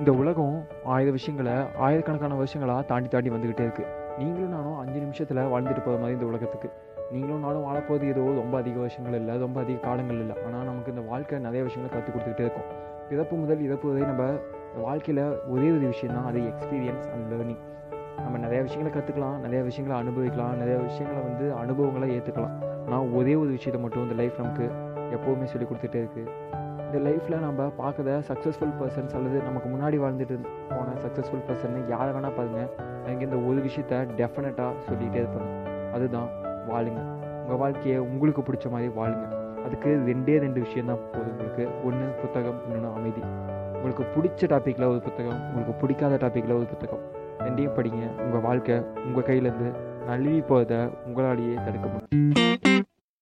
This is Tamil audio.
இந்த உலகம் ஆயிரம் விஷயங்களை ஆயிரக்கணக்கான வருஷங்களாக தாண்டி தாண்டி வந்துக்கிட்டே இருக்குது நீங்களும் நானும் அஞ்சு நிமிஷத்தில் வாழ்ந்துட்டு போகிற மாதிரி இந்த உலகத்துக்கு. நீங்களும் நானும் வாழப்போது ஏதோ ரொம்ப அதிக வருஷங்கள் இல்லை ரொம்ப அதிக காலங்கள் இல்லை. ஆனால் நமக்கு இந்த வாழ்க்கை நிறைய விஷயங்களை கற்றுக் கொடுத்துக்கிட்டே இருக்கும். பிறப்பு முதல் இறப்பு வரை நம்ம வாழ்க்கையில் ஒரே ஒரு விஷயம் தான் அது எக்ஸ்பீரியன்ஸ் அண்ட் லேர்னிங் நம்ம நிறைய விஷயங்களை கற்றுக்கலாம் நிறைய விஷயங்களை அனுபவிக்கலாம் நிறைய விஷயங்களை வந்து அனுபவங்களை ஏற்றுக்கலாம் ஆனால் ஒரே ஒரு விஷயத்தை மட்டும் இந்த லைஃப் நமக்கு எப்போவுமே சொல்லி கொடுத்துட்டே இருக்குது இந்த லைஃப்பில் நம்ம பார்க்குற சக்ஸஸ்ஃபுல் பர்சன்ஸ் அல்லது நமக்கு முன்னாடி வாழ்ந்துட்டு போன சக்ஸஸ்ஃபுல் பர்சன் யாரை வேணால் பாருங்கள் எனக்கு இந்த ஒரு விஷயத்த டெஃபினட்டாக சொல்லிகிட்டே இருப்பாங்க அதுதான் வாழுங்க. உங்கள் வாழ்க்கையை உங்களுக்கு பிடிச்ச மாதிரி வாழுங்க. அதுக்கு ரெண்டே ரெண்டு விஷயம் தான் போதும். உங்களுக்கு ஒன்று புத்தகம் இன்னொன்று அமைதி. உங்களுக்கு பிடிச்ச டாப்பிக்கில் ஒரு புத்தகம் உங்களுக்கு பிடிக்காத டாப்பிக்கில் ஒரு புத்தகம். ரெண்டையும் படிங்க. உங்கள் வாழ்க்கை உங்கள் கையிலேருந்து நழுவி போகிறத உங்களாலேயே தடுக்க முடியும்.